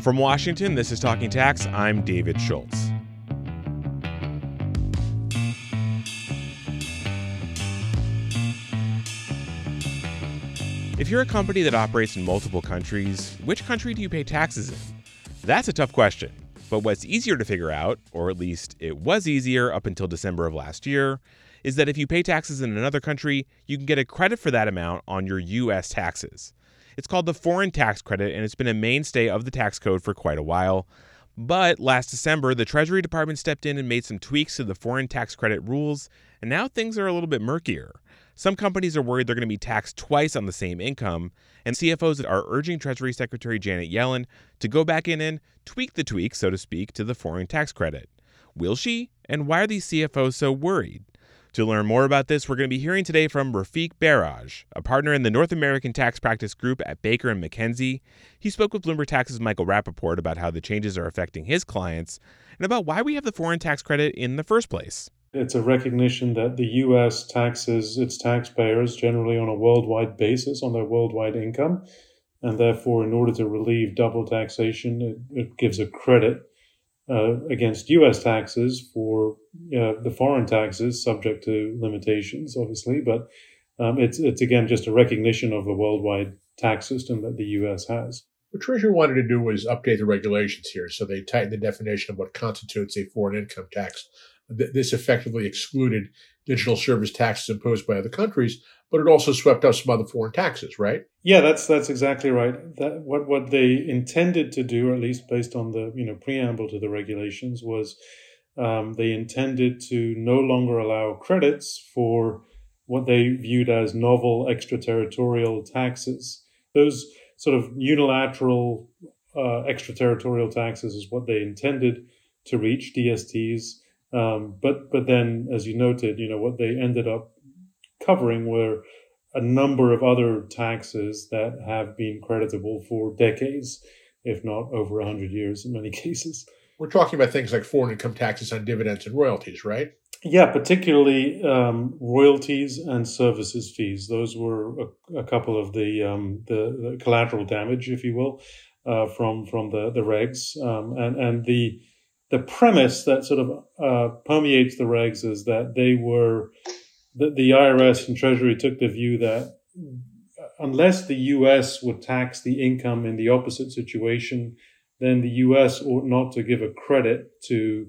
From Washington, this is Talking Tax. I'm David Schultz. If you're a company that operates in multiple countries, which country do you pay taxes in? That's a tough question. But what's easier to figure out, or at least it was easier up until December of last year, is that if you pay taxes in another country, you can get a credit for that amount on your U.S. taxes. It's called the foreign tax credit, and it's been a mainstay of the tax code for quite a while. But last December, the Treasury Department stepped in and made some tweaks to the foreign tax credit rules, and now things are a little bit murkier. Some companies are worried they're going to be taxed twice on the same income, and CFOs are urging Treasury Secretary Janet Yellen to go back in and tweak the tweak, so to speak, to the foreign tax credit. Will she? And why are these CFOs so worried? To learn more about this, we're going to be hearing today from Rafic Barrage, a partner in the North American Tax Practice Group at Baker & McKenzie. He spoke with Bloomberg Tax's Michael Rapoport about how the changes are affecting his clients and about why we have the foreign tax credit in the first place. It's a recognition that the U.S. taxes its taxpayers generally on a worldwide basis on their worldwide income. And therefore, in order to relieve double taxation, it, it gives a credit uh, against U.S. taxes for uh, the foreign taxes, subject to limitations, obviously. But um, it's it's again just a recognition of the worldwide tax system that the U.S. has. What Treasury wanted to do was update the regulations here, so they tightened the definition of what constitutes a foreign income tax. This effectively excluded digital service taxes imposed by other countries, but it also swept up some other foreign taxes, right? Yeah, that's that's exactly right. That what what they intended to do, or at least based on the you know preamble to the regulations, was um, they intended to no longer allow credits for what they viewed as novel extraterritorial taxes. Those sort of unilateral uh, extraterritorial taxes is what they intended to reach DSTs. Um, but but then, as you noted, you know what they ended up covering were a number of other taxes that have been creditable for decades, if not over 100 years in many cases. We're talking about things like foreign income taxes on dividends and royalties, right? Yeah, particularly um, royalties and services fees. Those were a, a couple of the, um, the, the collateral damage, if you will, uh, from from the the regs, um, and and the the premise that sort of uh, permeates the regs is that they were the, the IRS and Treasury took the view that unless the U.S. would tax the income in the opposite situation, then the U.S. ought not to give a credit to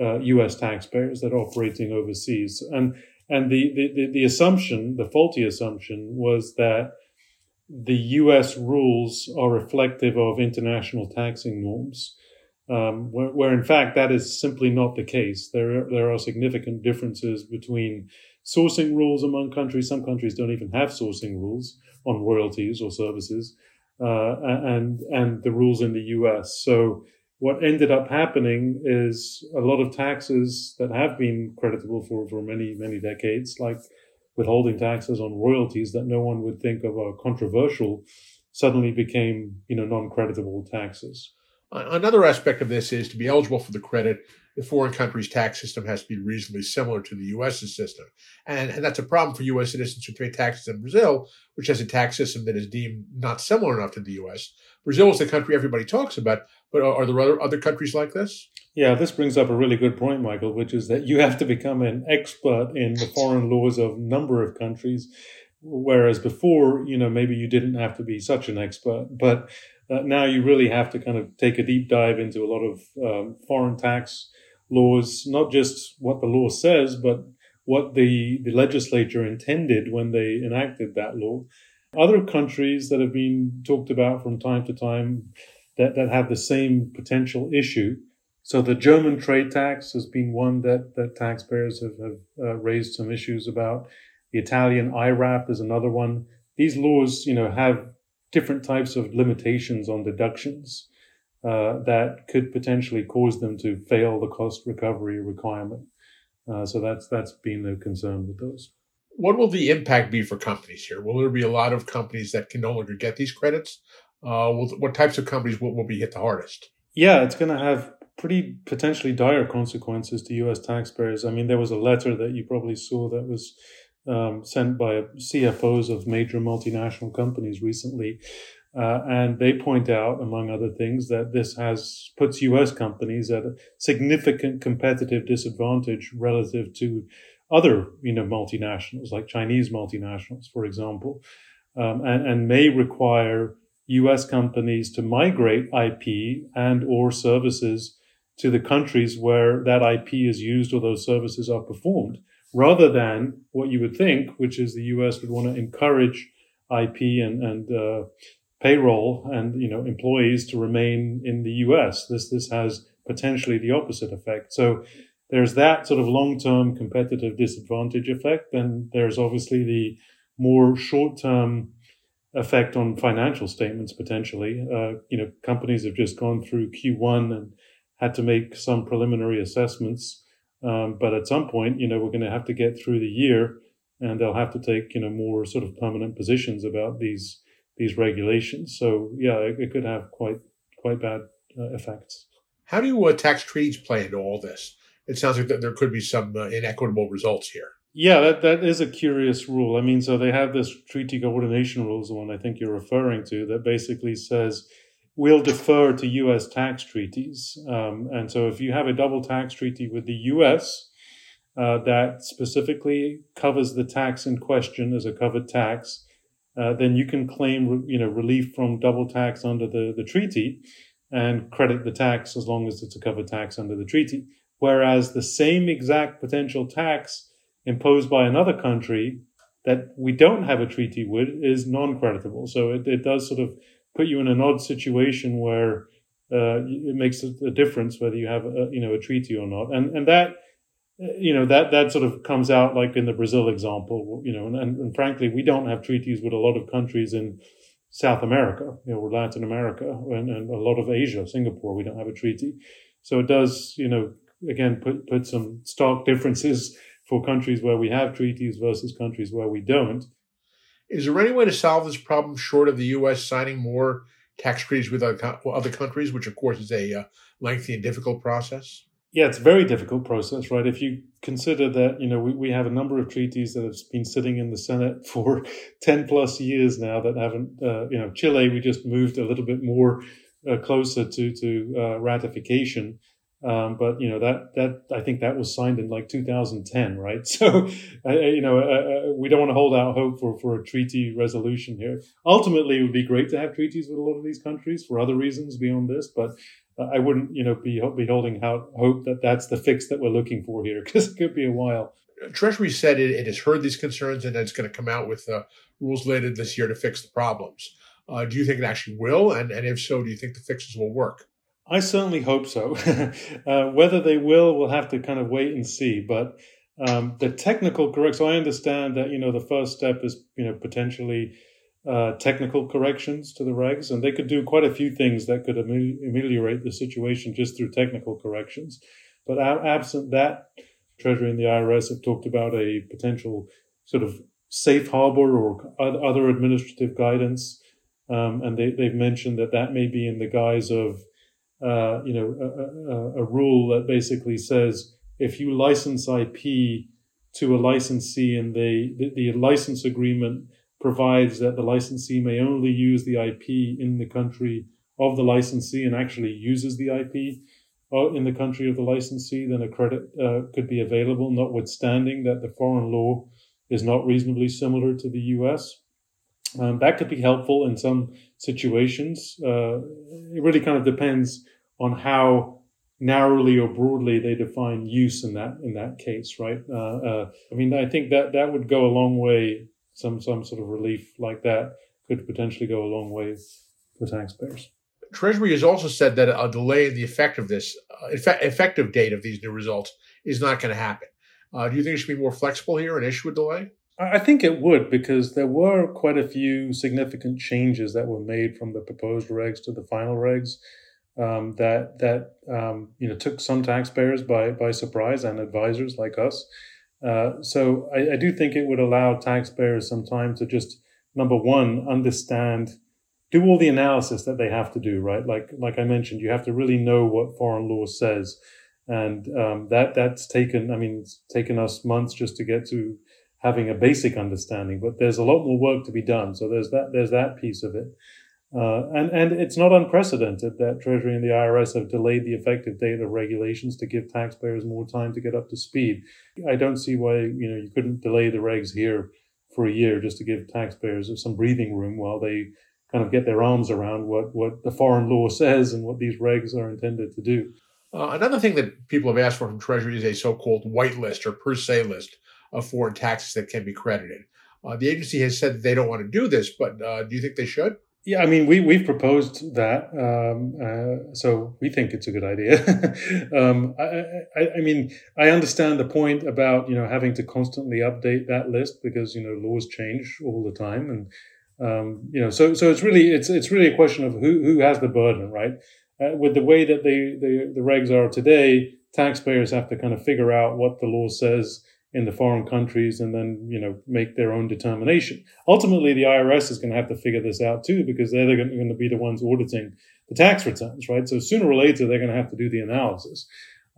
uh, U.S. taxpayers that are operating overseas. And and the, the, the assumption, the faulty assumption, was that the U.S. rules are reflective of international taxing norms, um, where, where, in fact that is simply not the case. There there are significant differences between sourcing rules among countries. Some countries don't even have sourcing rules on royalties or services, uh, and and the rules in the U.S. So what ended up happening is a lot of taxes that have been creditable for for many many decades, like withholding taxes on royalties that no one would think of are controversial, suddenly became you know non-creditable taxes. Another aspect of this is to be eligible for the credit, the foreign country's tax system has to be reasonably similar to the U.S.'s system. And, and that's a problem for U.S. citizens who pay taxes in Brazil, which has a tax system that is deemed not similar enough to the U.S. Brazil is the country everybody talks about, but are, are there other, other countries like this? Yeah, this brings up a really good point, Michael, which is that you have to become an expert in the foreign laws of a number of countries, whereas before, you know, maybe you didn't have to be such an expert. But uh, now you really have to kind of take a deep dive into a lot of um, foreign tax laws, not just what the law says, but what the, the legislature intended when they enacted that law. Other countries that have been talked about from time to time that, that have the same potential issue. So the German trade tax has been one that, that taxpayers have, have uh, raised some issues about. The Italian IRAP is another one. These laws, you know, have different types of limitations on deductions uh, that could potentially cause them to fail the cost recovery requirement. Uh, so that's that's been the concern with those. What will the impact be for companies here? Will there be a lot of companies that can no longer get these credits? Uh, will, what types of companies will, will be hit the hardest? Yeah, it's going to have pretty potentially dire consequences to U.S. taxpayers. I mean, there was a letter that you probably saw that was um, sent by CFOs of major multinational companies recently, Uh, and they point out, among other things, that this has puts U.S. companies at a significant competitive disadvantage relative to other, you know, multinationals like Chinese multinationals, for example, um, and, and may require U.S. companies to migrate IP and or services to the countries where that IP is used or those services are performed, rather than what you would think, which is the U.S. would want to encourage IP and, and uh, payroll and you know employees to remain in the U.S. This this has potentially the opposite effect. So there's that sort of long-term competitive disadvantage effect. Then there's obviously the more short-term effect on financial statements potentially. Uh, you know, companies have just gone through Q1 and had to make some preliminary assessments. Um, but at some point, you know, we're going to have to get through the year and they'll have to take, you know, more sort of permanent positions about these, these regulations. So yeah, it, it could have quite, quite bad uh, effects. How do uh, tax treaties play into all this? It sounds like that there could be some uh, inequitable results here. Yeah, that, that is a curious rule. I mean, so they have this treaty coordination rules, the one I think you're referring to, that basically says we'll defer to U.S. tax treaties. Um, and so if you have a double tax treaty with the U.S. Uh, that specifically covers the tax in question as a covered tax, uh, then you can claim, you know, relief from double tax under the, the treaty and credit the tax as long as it's a covered tax under the treaty. Whereas the same exact potential tax imposed by another country that we don't have a treaty with is non-creditable. So it, it does sort of put you in an odd situation where uh, it makes a difference whether you have a, you know a treaty or not, and and that you know that that sort of comes out like in the Brazil example, you know, and, and, frankly, we don't have treaties with a lot of countries in South America, you know, or Latin America, and, and a lot of Asia, Singapore, we don't have a treaty, so it does, you know, again put put some stark differences for countries where we have treaties versus countries where we don't. Is there any way to solve this problem short of the U.S. signing more tax treaties with other countries, which of course is a uh, lengthy and difficult process? Yeah, it's a very difficult process, right? If you consider that, you know, we, we have a number of treaties that have been sitting in the Senate for 10 plus years now that haven't, uh, you know, Chile, we just moved a little bit more uh, closer to, to uh, ratification. Um, but you know that that I think that was signed in like 2010, right? So uh, you know uh, uh, we don't want to hold out hope for for a treaty resolution here. Ultimately, it would be great to have treaties with a lot of these countries for other reasons beyond this, but uh, I wouldn't you know be be holding out hope that that's the fix that we're looking for here because it could be a while. Treasury said it, it has heard these concerns and it's going to come out with uh, rules later this year to fix the problems. Uh, do you think it actually will? And, and if so, do you think the fixes will work? I certainly hope so. uh, whether they will, we'll have to kind of wait and see. But um, the technical correct. So I understand that you know the first step is you know potentially uh, technical corrections to the regs, and they could do quite a few things that could ameliorate the situation just through technical corrections. But absent that, Treasury and the IRS have talked about a potential sort of safe harbor or other administrative guidance, um, and they, they've mentioned that that may be in the guise of uh, you know, a, a, a, rule that basically says if you license IP to a licensee and they, the, the license agreement provides that the licensee may only use the IP in the country of the licensee and actually uses the IP uh, in the country of the licensee, then a credit uh, could be available, notwithstanding that the foreign law is not reasonably similar to the US. Um, that could be helpful in some situations. Uh, it really kind of depends on how narrowly or broadly they define use in that in that case, right? Uh, uh, I mean, I think that that would go a long way. Some some sort of relief like that could potentially go a long way for taxpayers. Treasury has also said that a delay in the effect of this uh, effective date of these new results is not going to happen. Uh, do you think it should be more flexible here and issue a delay? I think it would because there were quite a few significant changes that were made from the proposed regs to the final regs um, that that um, you know took some taxpayers by by surprise and advisors like us. Uh, so I, I, do think it would allow taxpayers some time to just number one understand, do all the analysis that they have to do. Right, like like I mentioned, you have to really know what foreign law says, and um, that that's taken. I mean, it's taken us months just to get to having a basic understanding, but there's a lot more work to be done. So there's that there's that piece of it. Uh, and, and it's not unprecedented that Treasury and the IRS have delayed the effective date of regulations to give taxpayers more time to get up to speed. I don't see why you know you couldn't delay the regs here for a year just to give taxpayers some breathing room while they kind of get their arms around what, what the foreign law says and what these regs are intended to do. Uh, another thing that people have asked for from Treasury is a so-called white list or per se list of foreign taxes that can be credited. Uh, the agency has said that they don't want to do this, but uh, do you think they should? Yeah, I mean, we we've proposed that, um, uh, so we think it's a good idea. um, I, I, I, mean, I understand the point about you know having to constantly update that list because you know laws change all the time, and um, you know, so so it's really it's it's really a question of who who has the burden, right? Uh, with the way that the, the the regs are today, taxpayers have to kind of figure out what the law says in the foreign countries and then you know make their own determination. Ultimately the irs is going to have to figure this out too because they're going to be the ones auditing the tax returns right? So sooner or later they're going to have to do the analysis.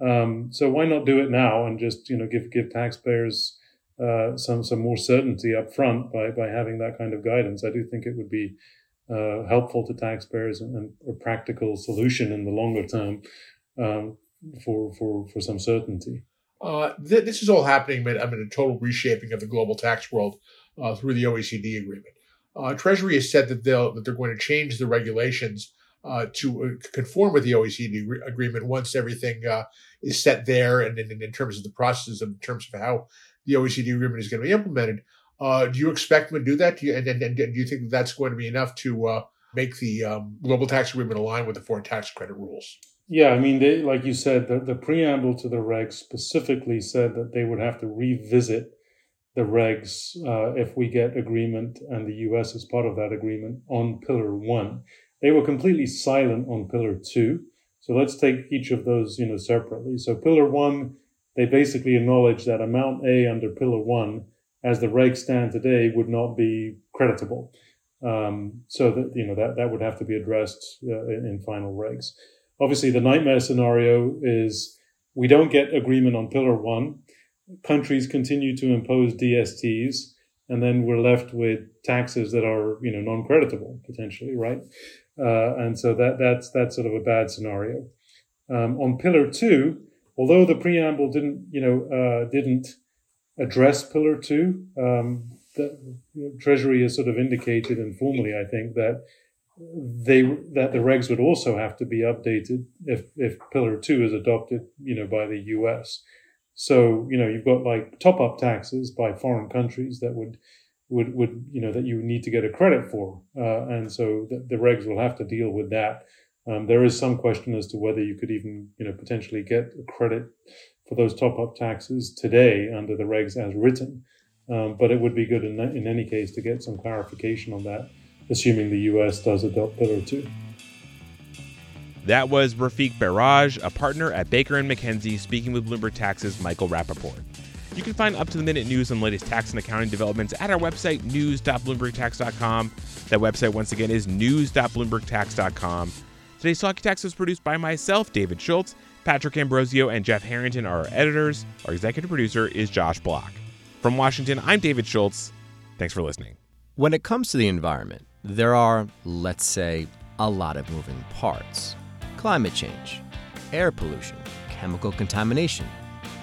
Um, so why not do it now and just you know give give taxpayers uh, some some more certainty up front by by having that kind of guidance? I do think it would be uh, helpful to taxpayers and, and, a practical solution in the longer term um, for for for some certainty uh, th- this is all happening amid, amid, a total reshaping of the global tax world uh, through the OECD agreement. Uh, Treasury has said that they'll that they're going to change the regulations uh, to uh, conform with the OECD re- agreement once everything uh, is set there, and, and, in terms of the processes, in terms of how the OECD agreement is going to be implemented. do you expect them to do that? Do you, and, and, and, do you think that that's going to be enough to make the um, global tax agreement align with the foreign tax credit rules? Yeah, I mean, they, like you said, the, the preamble to the regs specifically said that they would have to revisit the regs uh, if we get agreement and the US is part of that agreement on Pillar 1. They were completely silent on Pillar 2. So let's take each of those, you know, separately. So Pillar 1, they basically acknowledge that amount A under Pillar 1, as the regs stand today, would not be creditable. Um, so that, you know, that, that would have to be addressed uh, in, in final regs. Obviously, the nightmare scenario is we don't get agreement on pillar one. Countries continue to impose DSTs, and then we're left with taxes that are, you know, non-creditable potentially, right? Uh, and so that that's that's sort of a bad scenario. Um, on pillar two, although the preamble didn't, you know, uh, didn't address pillar two, um, the Treasury has sort of indicated informally, I think, that they that the regs would also have to be updated if if Pillar Two is adopted, you know, by the U.S. So you know you've got like top up taxes by foreign countries that would would would you know that you need to get a credit for, uh, and so the, the, regs will have to deal with that. Um, there is some question as to whether you could even you know potentially get a credit for those top up taxes today under the regs as written, um, but it would be good in in any case to get some clarification on that assuming the U.S. does adopt Pillar 2. That was Rafic Barrage, a partner at Baker & McKenzie, speaking with Bloomberg Tax's Michael Rapoport. You can find up-to-the-minute news on latest tax and accounting developments at our website, news.bloombergtax.com. That website, once again, is news.bloombergtax.com. Today's Talking Tax was produced by myself, David Schultz. Patrick Ambrosio and Jeff Harrington are our editors. Our executive producer is Josh Block. From Washington, I'm David Schultz. Thanks for listening. When it comes to the environment, there are, let's say, a lot of moving parts climate change, air pollution, chemical contamination,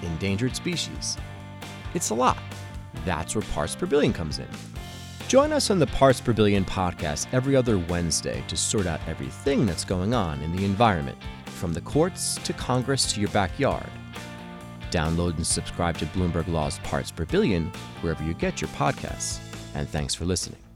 endangered species. It's a lot. That's where parts per billion comes in. Join us on the Parts Per Billion podcast every other Wednesday to sort out everything that's going on in the environment, from the courts to Congress to your backyard. Download and subscribe to Bloomberg Law's Parts Per Billion wherever you get your podcasts. And thanks for listening.